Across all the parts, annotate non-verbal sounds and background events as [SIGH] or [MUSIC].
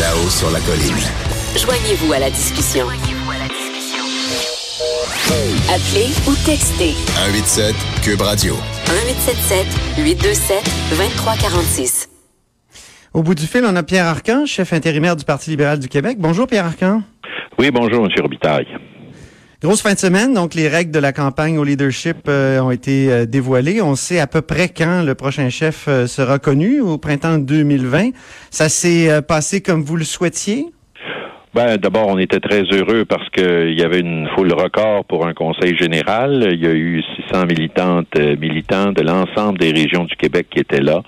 Là-haut sur la colline. Joignez-vous à la discussion. Appelez ou textez 187 Cube Radio. 1877 827 2346. Au bout du fil, on a Pierre Arcan, chef intérimaire du Parti libéral du Québec. Bonjour Pierre Arcan. Oui, bonjour, M. Robitaille. Grosse fin de semaine, donc les règles de la campagne au leadership euh, ont été euh, dévoilées. On sait à peu près quand le prochain chef euh, sera connu, au printemps 2020. Ça s'est passé comme vous le souhaitiez? Ben, d'abord, on était très heureux parce qu'il y avait une foule record pour un conseil général. Il y a eu 600 militantes, militants de l'ensemble des régions du Québec qui étaient là.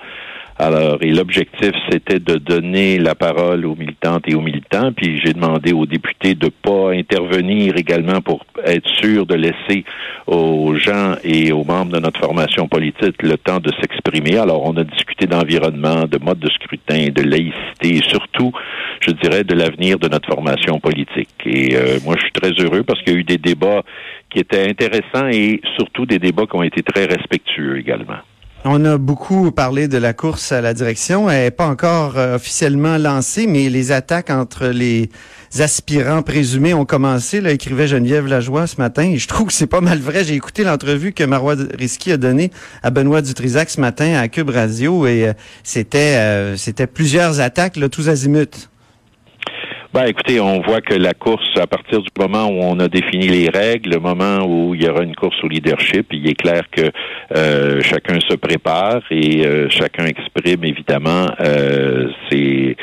Alors, et l'objectif, c'était de donner la parole aux militantes et aux militants. Puis j'ai demandé aux députés de pas intervenir également pour être sûr de laisser aux gens et aux membres de notre formation politique le temps de s'exprimer. Alors, on a discuté d'environnement, de mode de scrutin, de laïcité et surtout, je dirais, de l'avenir de notre formation politique. Et euh, moi, je suis très heureux parce qu'il y a eu des débats qui étaient intéressants et surtout des débats qui ont été très respectueux également. On a beaucoup parlé de la course à la direction. Elle n'est pas encore euh, officiellement lancée, mais les attaques entre les aspirants présumés ont commencé, là, écrivait Geneviève Lajoie ce matin. Et je trouve que c'est pas mal vrai. J'ai écouté l'entrevue que Marois Risky a donnée à Benoît Dutrisac ce matin à Cube Radio et euh, c'était euh, c'était plusieurs attaques, là, tous azimuts. Ben, écoutez, on voit que la course, à partir du moment où on a défini les règles, le moment où il y aura une course au leadership, il est clair que euh, chacun se prépare et euh, chacun exprime évidemment euh, ses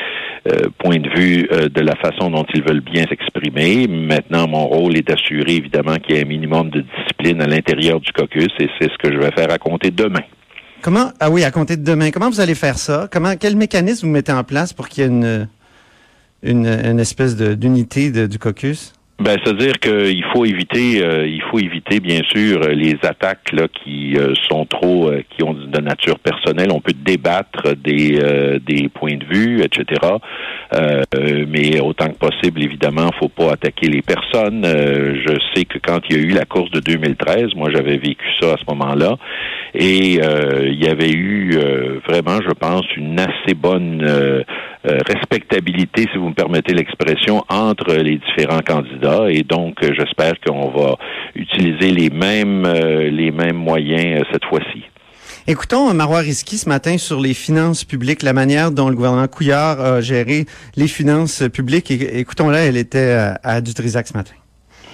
points de vue de la façon dont ils veulent bien s'exprimer. Maintenant, mon rôle est d'assurer évidemment qu'il y ait un minimum de discipline à l'intérieur du caucus et c'est ce que je vais faire à compter demain. Comment? Ah oui, à compter de demain, comment vous allez faire ça? Comment quel mécanisme vous mettez en place pour qu'il y ait une une, une espèce d'unité du caucus? Ben, c'est-à-dire qu'il faut éviter, euh, il faut éviter bien sûr euh, les attaques là qui euh, sont trop, euh, qui ont de nature personnelle. On peut débattre des euh, des points de vue, etc. Euh, mais autant que possible, évidemment, faut pas attaquer les personnes. Je sais que quand il y a eu la course de 2013, moi j'avais vécu ça à ce moment-là, et il y avait eu vraiment, je pense, une assez bonne respectabilité, si vous me permettez l'expression, entre les différents candidats. Et donc, euh, j'espère qu'on va utiliser les mêmes euh, les mêmes moyens euh, cette fois-ci. Écoutons Marois Risky ce matin sur les finances publiques, la manière dont le gouvernement Couillard a géré les finances publiques. Écoutons-la, elle était à, à Dutrisac ce matin.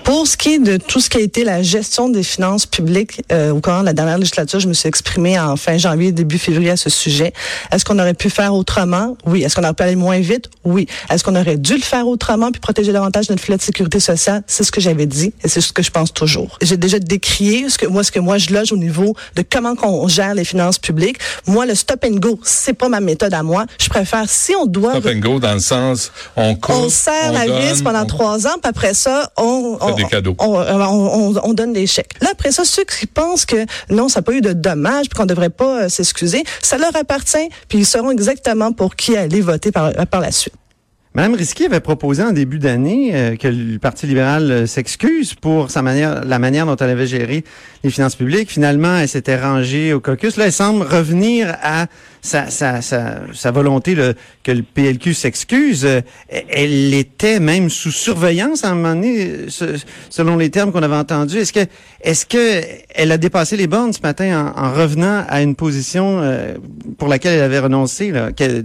Pour ce qui est de tout ce qui a été la gestion des finances publiques euh, au cours de la dernière législature, je me suis exprimée en fin janvier, début février à ce sujet. Est-ce qu'on aurait pu faire autrement? Oui. Est-ce qu'on aurait pu aller moins vite? Oui. Est-ce qu'on aurait dû le faire autrement puis protéger davantage notre filet de sécurité sociale? C'est ce que j'avais dit et c'est ce que je pense toujours. J'ai déjà décrié ce que moi, ce que moi je loge au niveau de comment qu'on gère les finances publiques. Moi, le stop and go, c'est pas ma méthode à moi. Je préfère, si on doit Stop and go dans le sens, on coupe, on serre on la donne, vis pendant on- trois ans, puis après ça, on, fait on, des cadeaux. on, on- on- on donne des chèques. Là, après ça, ceux qui pensent que non, ça n'a pas eu de dommages, puis qu'on ne devrait pas euh, s'excuser, ça leur appartient, puis ils sauront exactement pour qui aller voter par, par la suite. Madame Risky avait proposé en début d'année euh, que le Parti libéral euh, s'excuse pour sa manière, la manière dont elle avait géré les finances publiques. Finalement, elle s'était rangée au caucus. Là, elle semble revenir à sa, sa, sa, sa volonté que le PLQ s'excuse. Euh, Elle était même sous surveillance à un moment donné, euh, ce- selon les termes qu'on avait entendus. Est-ce que, est-ce que elle a dépassé les bornes ce matin en, en revenant à une position euh, pour laquelle elle avait renoncé? Là, que-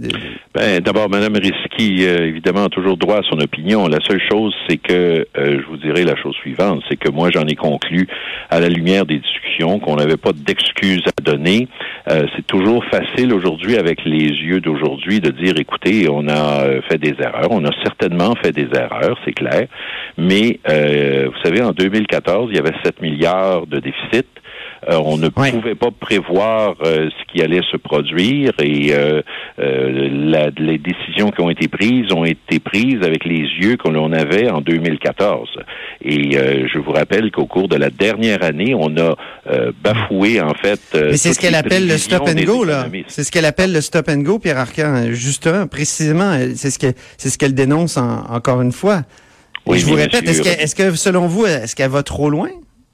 Ben, D'abord, Madame Risky, euh, évidemment, a toujours droit à son opinion. La seule chose, c'est que, euh, je vous dirais la chose suivante, c'est que moi, j'en ai conclu, à la lumière des discussions, qu'on n'avait pas d'excuses à donner. Euh, c'est toujours facile aujourd'hui, avec les yeux d'aujourd'hui, de dire, écoutez, on a euh, fait des erreurs. On a certainement fait des erreurs, c'est clair. Mais, euh, vous savez, en 2014, il y avait 7 milliards de déficit. Euh, on ne pouvait pas prévoir euh, ce qui allait se produire et euh, euh, la- les décisions qui ont été prises ont été prises avec les yeux que l'on avait en 2014. Et euh, je vous rappelle qu'au cours de la dernière année, on a euh, bafoué en fait. euh, Mais c'est ce qu'elle appelle le stop and go, là. C'est ce qu'elle appelle le stop and go, Pierre Arcan. Justement, précisément, c'est ce que c'est ce qu'elle dénonce en- encore une fois. Oui, je vous répète, est-ce que, est-ce que selon vous, est-ce qu'elle va trop loin?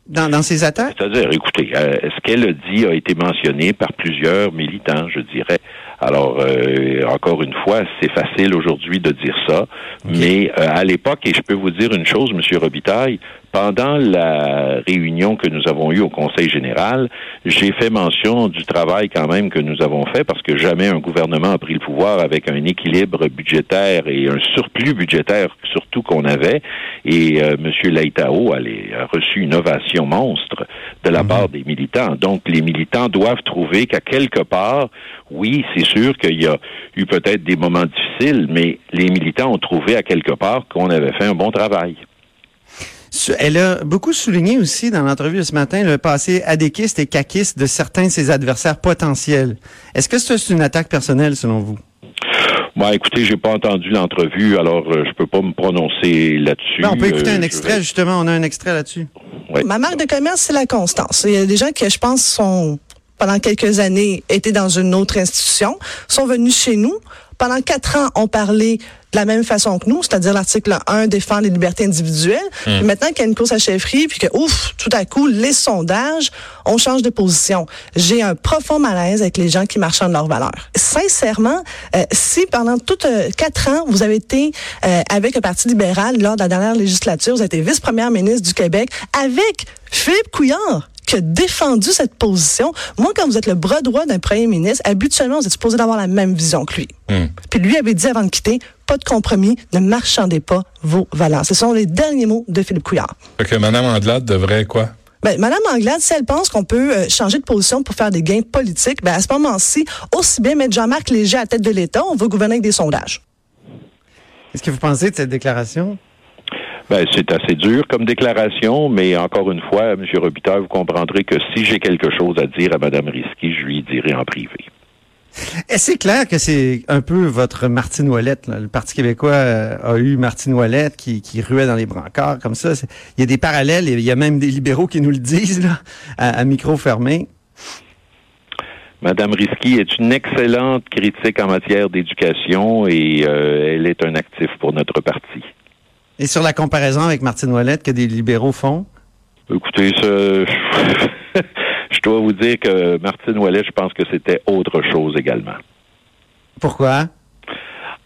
Dans, dans ses attaques? C'est-à-dire, écoutez, euh, ce qu'elle a dit a été mentionné par plusieurs militants, je dirais? Alors, euh, encore une fois, c'est facile aujourd'hui de dire ça, mais euh, à l'époque, et je peux vous dire une chose, Monsieur Robitaille, pendant la réunion que nous avons eue au Conseil général, j'ai fait mention du travail quand même que nous avons fait, parce que jamais un gouvernement a pris le pouvoir avec un équilibre budgétaire et un surplus budgétaire surtout qu'on avait. Et euh, M. Laitao a, les- a reçu une ovation monstre de la part des militants. Donc, les militants doivent trouver qu'à quelque part, oui, c'est sûr qu'il y a eu peut-être des moments difficiles, mais les militants ont trouvé à quelque part qu'on avait fait un bon travail. Elle a beaucoup souligné aussi dans l'entrevue de ce matin le passé adéquiste et caquiste de certains de ses adversaires potentiels. Est-ce que c'est une attaque personnelle selon vous? Bon, écoutez, j'ai pas entendu l'entrevue, alors euh, je peux pas me prononcer là-dessus. Ben, on peut écouter Euh, un extrait, vais- justement. On a un extrait là-dessus. Ouais. Ma marque de commerce, c'est la constance. Il y a des gens qui, je pense, sont pendant quelques années étaient dans une autre institution, sont venus chez nous. Pendant quatre ans, ont parlé de la même façon que nous, c'est-à-dire l'article 1 défend les libertés individuelles. Puis maintenant qu'il y a une course à chefferie, puis que, ouf, tout à coup, les sondages, on change de position. J'ai un profond malaise avec les gens qui marchandent leurs valeurs. Sincèrement, euh, si pendant toutes euh, quatre ans, vous avez été euh, avec le Parti libéral lors de la dernière législature, vous avez été vice-première ministre du Québec avec Philippe Couillard qui a défendu cette position. Moi, quand vous êtes le bras droit d'un premier ministre, habituellement, vous êtes supposé d'avoir la même vision que lui. Puis lui avait dit avant de quitter, pas de compromis, ne marchandez pas vos valeurs. Ce sont les derniers mots de Philippe Couillard. Fait que Mme Anglade devrait quoi? Ben, Madame Anglade, si elle pense qu'on peut euh, changer de position pour faire des gains politiques, ben, à ce moment-ci, aussi bien mettre Jean-Marc Léger à la tête de l'État, on veut gouverner avec des sondages. Qu'est-ce que vous pensez de cette déclaration? Ben, c'est assez dur comme déclaration, mais encore une fois, M. Robitaille, vous comprendrez que si j'ai quelque chose à dire à Mme Risky, je lui dirai en privé. Et c'est clair que c'est un peu votre Martine Ouellette. là. Le Parti québécois euh, a eu Martine Ouellette qui, qui ruait dans les brancards comme ça. Il y a des parallèles. Il y a même des libéraux qui nous le disent là, à, à micro fermé. Mme Risky est une excellente critique en matière d'éducation et euh, elle est un actif pour notre parti. Et sur la comparaison avec Martine Ouellette que des libéraux font, Écoutez, ce- [LAUGHS] je dois vous dire que Martine Ouellet, je pense que c'était autre chose également. pourquoi?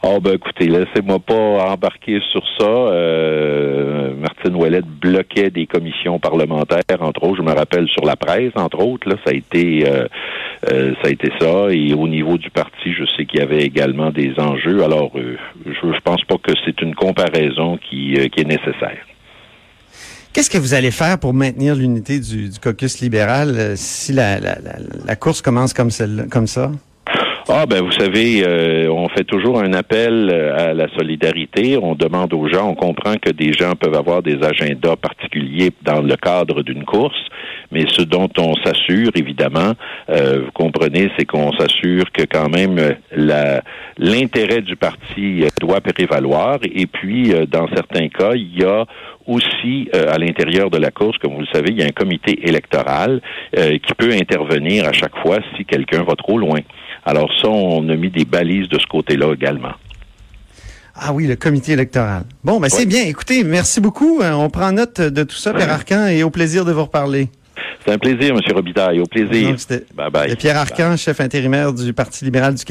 Oh ben écoutez, laissez-moi pas embarquer sur ça. Euh, Martine Ouellet bloquait des commissions parlementaires, entre autres. Je me rappelle sur la presse, entre autres. Là, ça a été, euh, euh, ça a été ça. Et au niveau du parti, je sais qu'il y avait également des enjeux. Alors, euh, je, je pense pas que c'est une comparaison qui, euh, qui est nécessaire. Qu'est-ce que vous allez faire pour maintenir l'unité du, du caucus libéral euh, si la, la, la, la course commence comme, celle, comme ça? Ah ben vous savez, euh, on fait toujours un appel euh, à la solidarité. On demande aux gens, on comprend que des gens peuvent avoir des agendas particuliers dans le cadre d'une course, mais ce dont on s'assure, évidemment, euh, vous comprenez, c'est qu'on s'assure que quand même euh, l'intérêt du parti euh, doit prévaloir. Et puis, euh, dans certains cas, il y a aussi euh, à l'intérieur de la course, comme vous le savez, il y a un comité électoral euh, qui peut intervenir à chaque fois si quelqu'un va trop loin. Alors ça, on a mis des balises de ce côté-là également. Ah oui, le comité électoral. Bon, ben c'est bien. Écoutez, merci beaucoup. Euh, On prend note de tout ça, Pierre Arcan, et au plaisir de vous reparler. C'est un plaisir, M. Robitaille. Au plaisir. Donc, Bye bye. Pierre Arcan, chef intérimaire du Parti libéral du Québec.